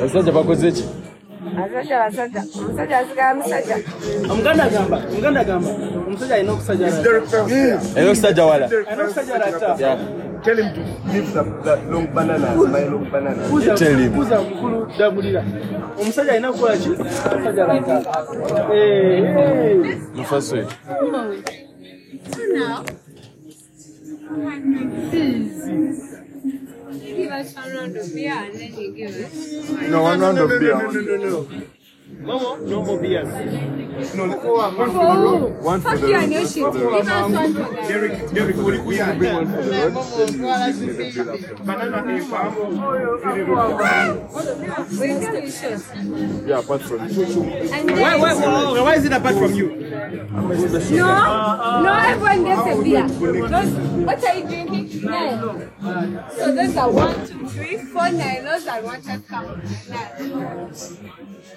abasajja bakoze ki? Abasajja basajja. Omusajja asigala musajja. Omuganda agamba omuganda agamba omusajja alina okusajala era okusajja wala. Alina okusajala ata Yeah. Tell him to leave that, that long banana, my long banana. Kuza- Tell him. kuza mukulu dagulira. Omusajja alina kukola ki? Okusajala ata Eh, eh. mufaso us one round of beer. And then you give us No, one round of beer. no no no. Momo, no more beers. No, oh, one for the oh, you and your shit give us one for that Derek, Derek, will you will you bring one for the road? Banana and palm. Oh, we you shit Yeah, apart from then Why, why, why, why is it apart from you? no no everyone gets a beer. What are you drinking nine so those are one two three four nine those are one just come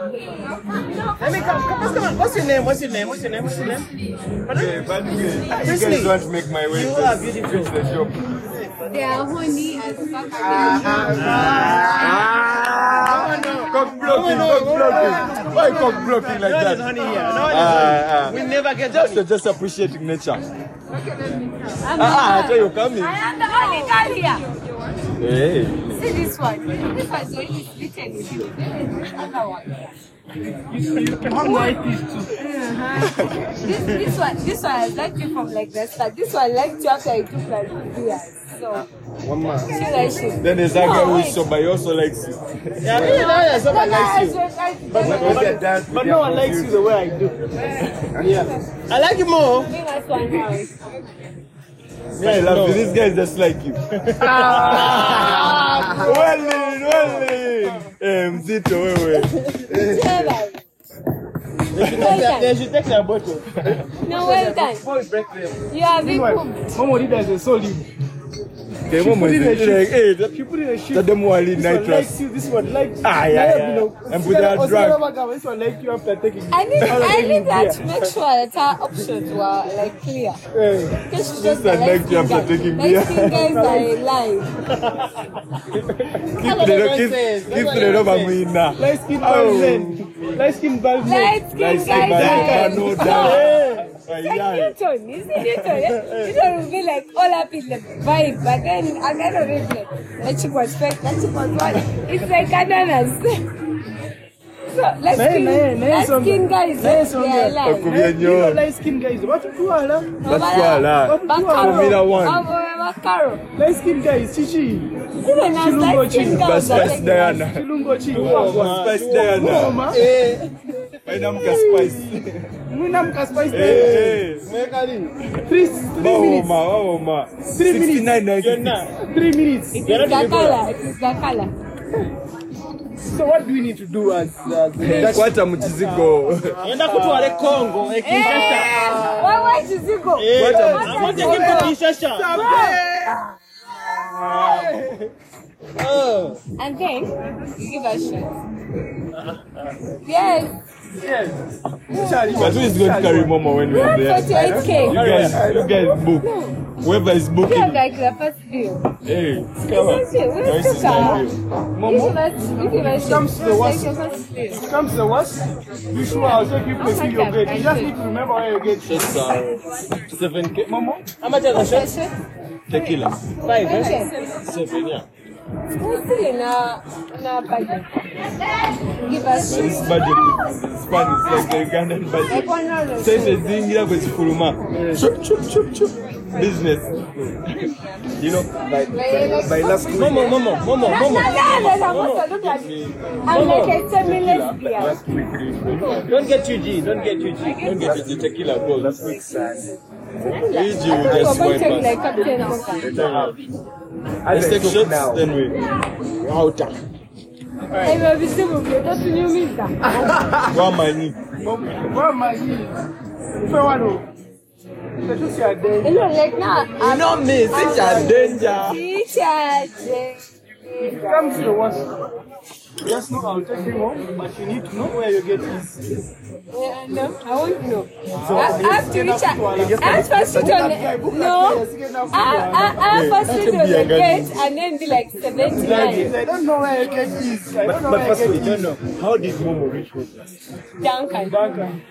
Let me come, come, come on. What's your name? What's your name? What's your name? What's your name? Yeah, but uh, you guys don't make my way You are beautiful. the shop. They are as fuck Cock blocking, cock blocking. Why cock blocking like No ah, one is that? here. No one is Ah. We never get just, honey. just appreciating nature ah, ah I tell you coming I am the only girl here. hey. See this one. This one's already splitted with you. This other one. How like this too? This, this one, this one I liked you from like the start. This one liked you after I took like two years. So, One man. she like shit. then there's that No, guy who wait. is sober he also likes you Yeah, I really know that someone likes you. But, but, but, But no one likes you the way I do. Yeah. I like you more. Bring us one now. yeah, I love you this guy is just like you well in, well in. Eh, mzito wewe Cheers. They should take their bottle. No, well done. Before we break them. You have been cooked. Momo did as a solid. Okay, Momo put is in a like, hey, that You put in a sheet. that them wali This one likes you, this one likes you. Ah, yeah, yeah. you know, And put their Oscar- drug. This one like you after taking I need, I need that to make sure that our options were like clear. Because she This just one liked you after guys. taking Light beer. skin guys are alive. keep the keep keep the rubber muina Light skin Oh. Balmain. Light skin Balmain. Light skin Light guys skin are Balmain, no alive. doubt. Like Newton, you see Newton, yeah? Newton will be like all up in the vibe, but then at the end of it, like, that chick was fake, that chick was what? It's like ananas. so, let's skin, naye, naye let's skin guys, Naye let's songa. be You know nnyo light skin guys. What you do, Ala? batwala Formula One. Bakaro. Light skin guys. Chichi. Even as Chilungo light skin Chilungo. girls, Bas- are Bas like- Diana. Chilungo chi. Spice Diana Ngoma. Aina mka spice Mwina mka spice. Eh, Three, three minutes. wawoma wawoma Three minutes. 69 Three minutes. It is the color. It is the color. So what do we need to do as, as kwata mu kizigo enda kutwale Congo e Kinshasa. Eh, why why does it go? Kwata mu I want to take him to Kinshasa. Oh. And then you give us shit. Yes. Yes. but who is going to carry momo when we are there 48k. you guys you guys book whoever is Yeah, booking like the first deal. hey It's come on Where's this is the car? deal. Give us, give us Comes shit. to the Like worst. your. Comes the worst. Be sure I'll take you to see your gate. You just need to remember where your gate is. just uh, 7k Momo. How much is the shot? Shit. tequila Five. eh? Okay. 7 yeah Who's still in a, in a budget? Give us but this budget. Is fun. It's like the Ugandan Like budget. One round. sente zingira bwe zifuluma chup chup chup chup. Business. You know by, by, by last week. Momo, Momo, Momo, Nah, Momo. I'm like a seminless beer. Don't get too G. Don't get too G. don't get it tequila gold. Last week EG will I'm just going to swipe take like us Captain Coca. Let's take shots then we out Hey, baby, see me, don't you mean that? wamanyi Where am I? Where one? oh? The shoes you are there. You know, like now, you know me such a danger teacher. If it comes to the worst, just know I'll take him home, but you need to know where your gate is. Yeah, no, I won't know. I, I have to reach out. I have first reach on the, no. I, I, I have first reach on the gate and then be like 79. I don't know where your gate is. I don't know But where first of all, you don't know. How did Momo reach home? Duncan. Duncan.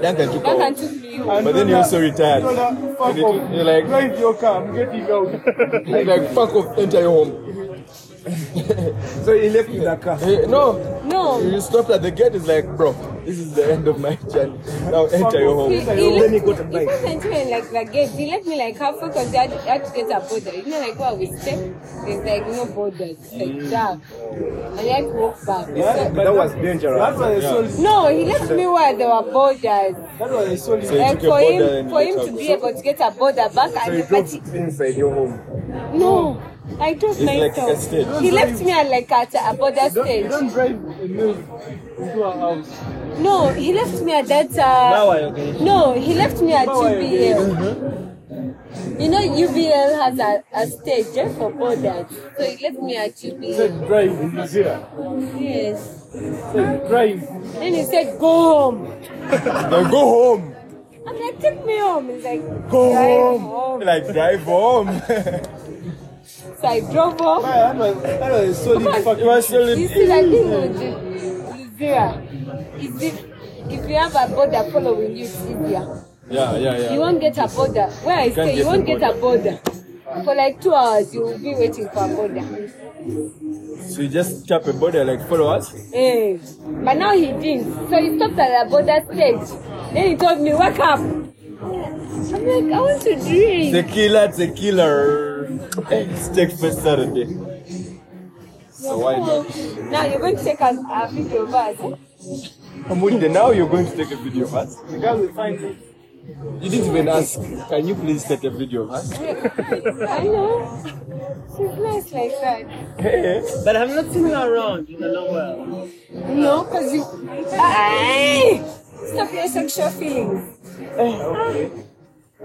Duncan took Duncan off. took me home. But then you also retired. Fuck off. you're like- drive your car, I'm getting out. Like, like fuck off, enter your home. So he left in the car. Hey, no, No. you stopped at the gate. It's like, bro, this is the end of my journey. Now enter your He, home. he, Then he left, got a he bike. wasn't even like the gate. He left me like halfway because he had, he had to get a border. You know, like where we stay, there's like no borders, it's like mm. dark. And he had to walk back. So- But that was dangerous. That's why they sold no, he left me where there were borders. That's why they sold So it. Like eh, took a for border him, and for him to out. be able to get a border back So he and but drove he, inside your home. no, I drove It's like myself. a stage. he left me at like at a border stage. you don't drive a milk into a house. No, he left me at that. Now Uh, I no, he left me at Now I okay. UBL. You know, UBL has a, a stage just for borders. So he left me at UBL. Said drive in Nigeria. Yes. Said drive. Then he said, go home. Then go home. I'm like, take me home. He's like, Go drive home. home. Like drive home. So I drove home. That was, that was a solid Because fucking was solid. You see that thing with Luzira? Is if, if you have a border following you, it's easier. Yeah, yeah, yeah. You won't get a border. Where I stay, you won't get a border. For like two hours, you will be waiting for a border. So you just tap a border like follow us. Eh. But now he didn't. So he stopped at a border stage. Then he told me, wake up. I'm like, I want to drink. Tequila, tequila. It's take first Saturday. So why not? Now you're going to take a, a video of us. eh? Amude, now you're going to take a video of us. The guy will find it. You didn't even ask, can you please take a video of us? I know. She's nice like that. Hey, But I've not seen her around in a long while. No, because you. Ay! Stop your sexual feelings. we are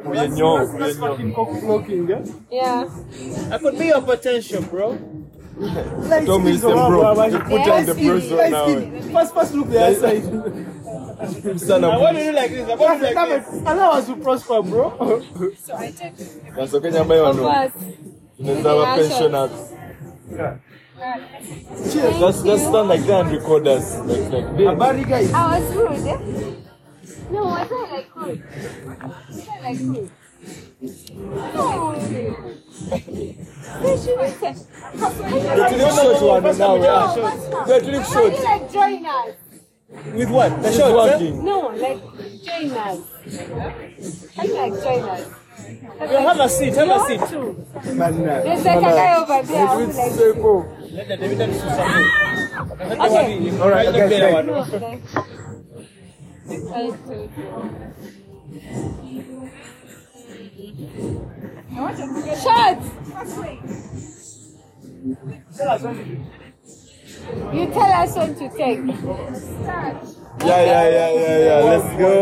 young, we are That's young. fucking cock blocking, yeah? Yeah. I could be your potential, bro. Told me, listen, bro, you put on the bros right now. First, first look the other side. Son I want to do like this. I want to do like this. Allow us to prosper, bro. So I take That's okay, nyamba yo of no. us. Tunaweza wa pensioners. Cheers. Just, just stand like that and record us. Like, like this. Habari guys. I was rude? No, I felt like rude. I felt like rude. No. They should have said. The clip shot one now. we are. The clip How you like join us? With what? The It's shot, eh? working. No, like join us. How do you like join us? You have a seat, have a seat. Man, There's like a guy over there. It's like so cool. Let the David do something. Okay. All right, okay, thank No, like. I do. Shots! You tell us when to take. Yeah, yeah, yeah, yeah, yeah. Let's go.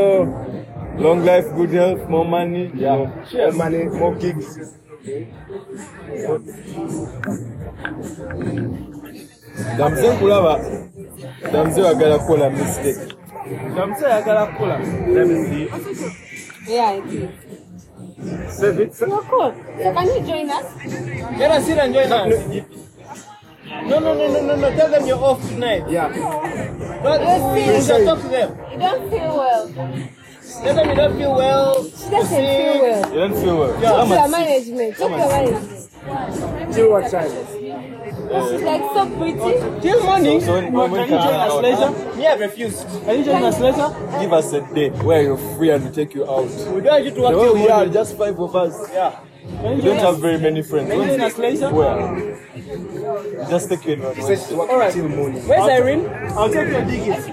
Long life, good health, more money. Yeah. more money, more gigs. Damze nkulaba. Damze wagala kukola mistake. Damse ayagala kukola. Let me see. Yeah, it is. Save it. You're cool. So can you join us? Get a seat and join us. No, no, no, no, no, no. Tell them you're off tonight. Yeah. Don't, Yes, you please. talk to them. You don't feel well. Tell them you don't feel well. She doesn't feel well. You don't feel well. Yeah. Talk to Come your management. Talk to your management. Till what time? She's like so pretty. Till morning. So when- when- when Can you join uh, us later? Uh, Me, I refuse. Can you join us later? Give us a day where you're free and we take you out. We don't want you to work The till we are, just five of us. Yeah. Can you We join don't have very many friends. Can you join us later? Where? Just take you in says to work All right. till morning. Where's Irene? I'll take your digits.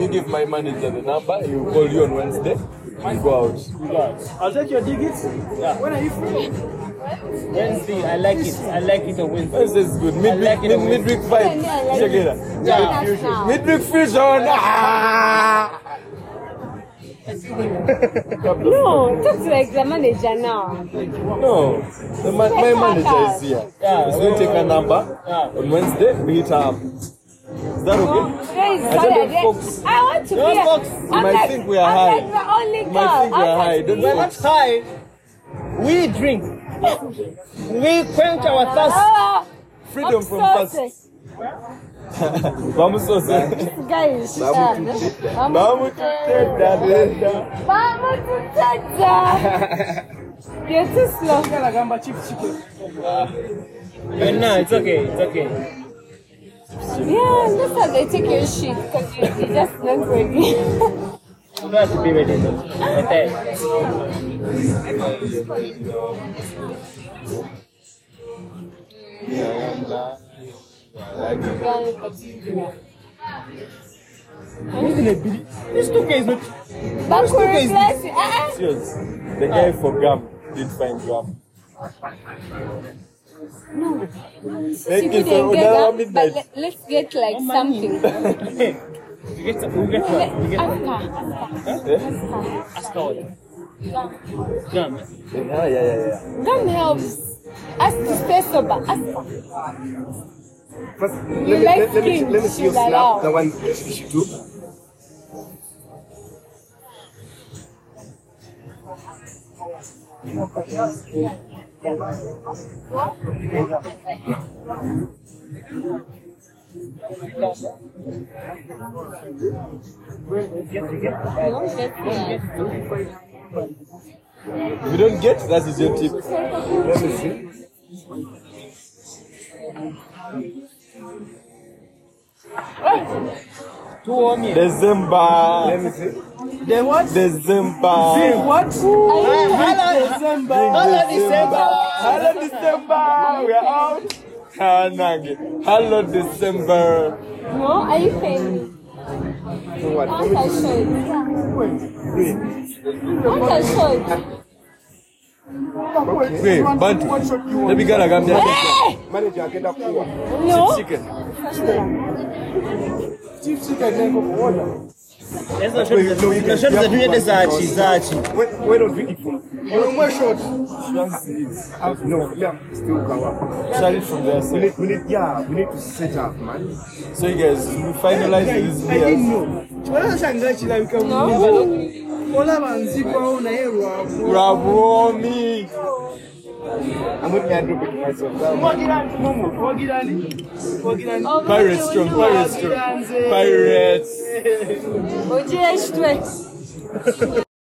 You give my manager the number, he will call you on Wednesday. We go out. We go out. I'll take your digits. Yeah. When are you free? Wednesday. I like it. I like it on Wednesday. Wednesday is good. Midweek, like it mid, on midweek vibe. Yeah, like Check it. it out. Join us now. Midweek fusion. Ah! No, talk to like the manager now. No, the ma- my manager is here. Yeah. He's going to take a number Yeah. on Wednesday. Meet her up. Is that Oh, okay? today is I don't folks. I want to No, be. a- folks. I'm You might like, think we are I'm high. like the only You might think we are high. like, Don't We're not high. We drink. We quench our thirst. Ah, Freedom I'm from so fast. sick. Vamos sose. Guys, Vamos tuteta. vamos Vamos tuteta. dada. Vamos tuteta. You're too slow. Gamba chief chicken. No, it's okay. It's okay. Yeah, that's how they take your shit because you, you're just not ready. You don't have to be ready though. Okay. This 2K is not. But we replace it. Ah, ah. Serious. The guy for gum did find gum. No. Thank You you couldn't so get now but let, let's get like something. You get some. You get Let, what? You get Afka, Ask what? Gum. Gum. Yeah, yeah, yeah, yeah. Gum helps us to stay sober. Ask First, let You me, like let, let me, let me see your she's allowed. snap. The one she took. If you don't get, that is your tip. Let me see. Two on me. December. Let me see. Then what? December. What? Hello December. Hello December. Hello December. We are out. Hello December. No, are you? So what? Can't I show you? Can't I show you? Wait, Bantu. Let me get a gambia. Manager, agenda kuwa. No. Chicken. Chief chicken nengo kuona. Let's show the doing this Zachi. Zachi. Where, where don't we eat from? You know, short. No, yeah, still kawa. Start it from there. We need, we need, yeah, we need to set up, man. So you guys, we finalize this beers. Wanashangaa chilavika No. olaba nzikwawo naye lwavu Rabomi. I'm going to do it myself. Twagira nti momo twagira ni twagira ni oh, Pirates strong, pirates strong. Pirates. Oje eshtwe.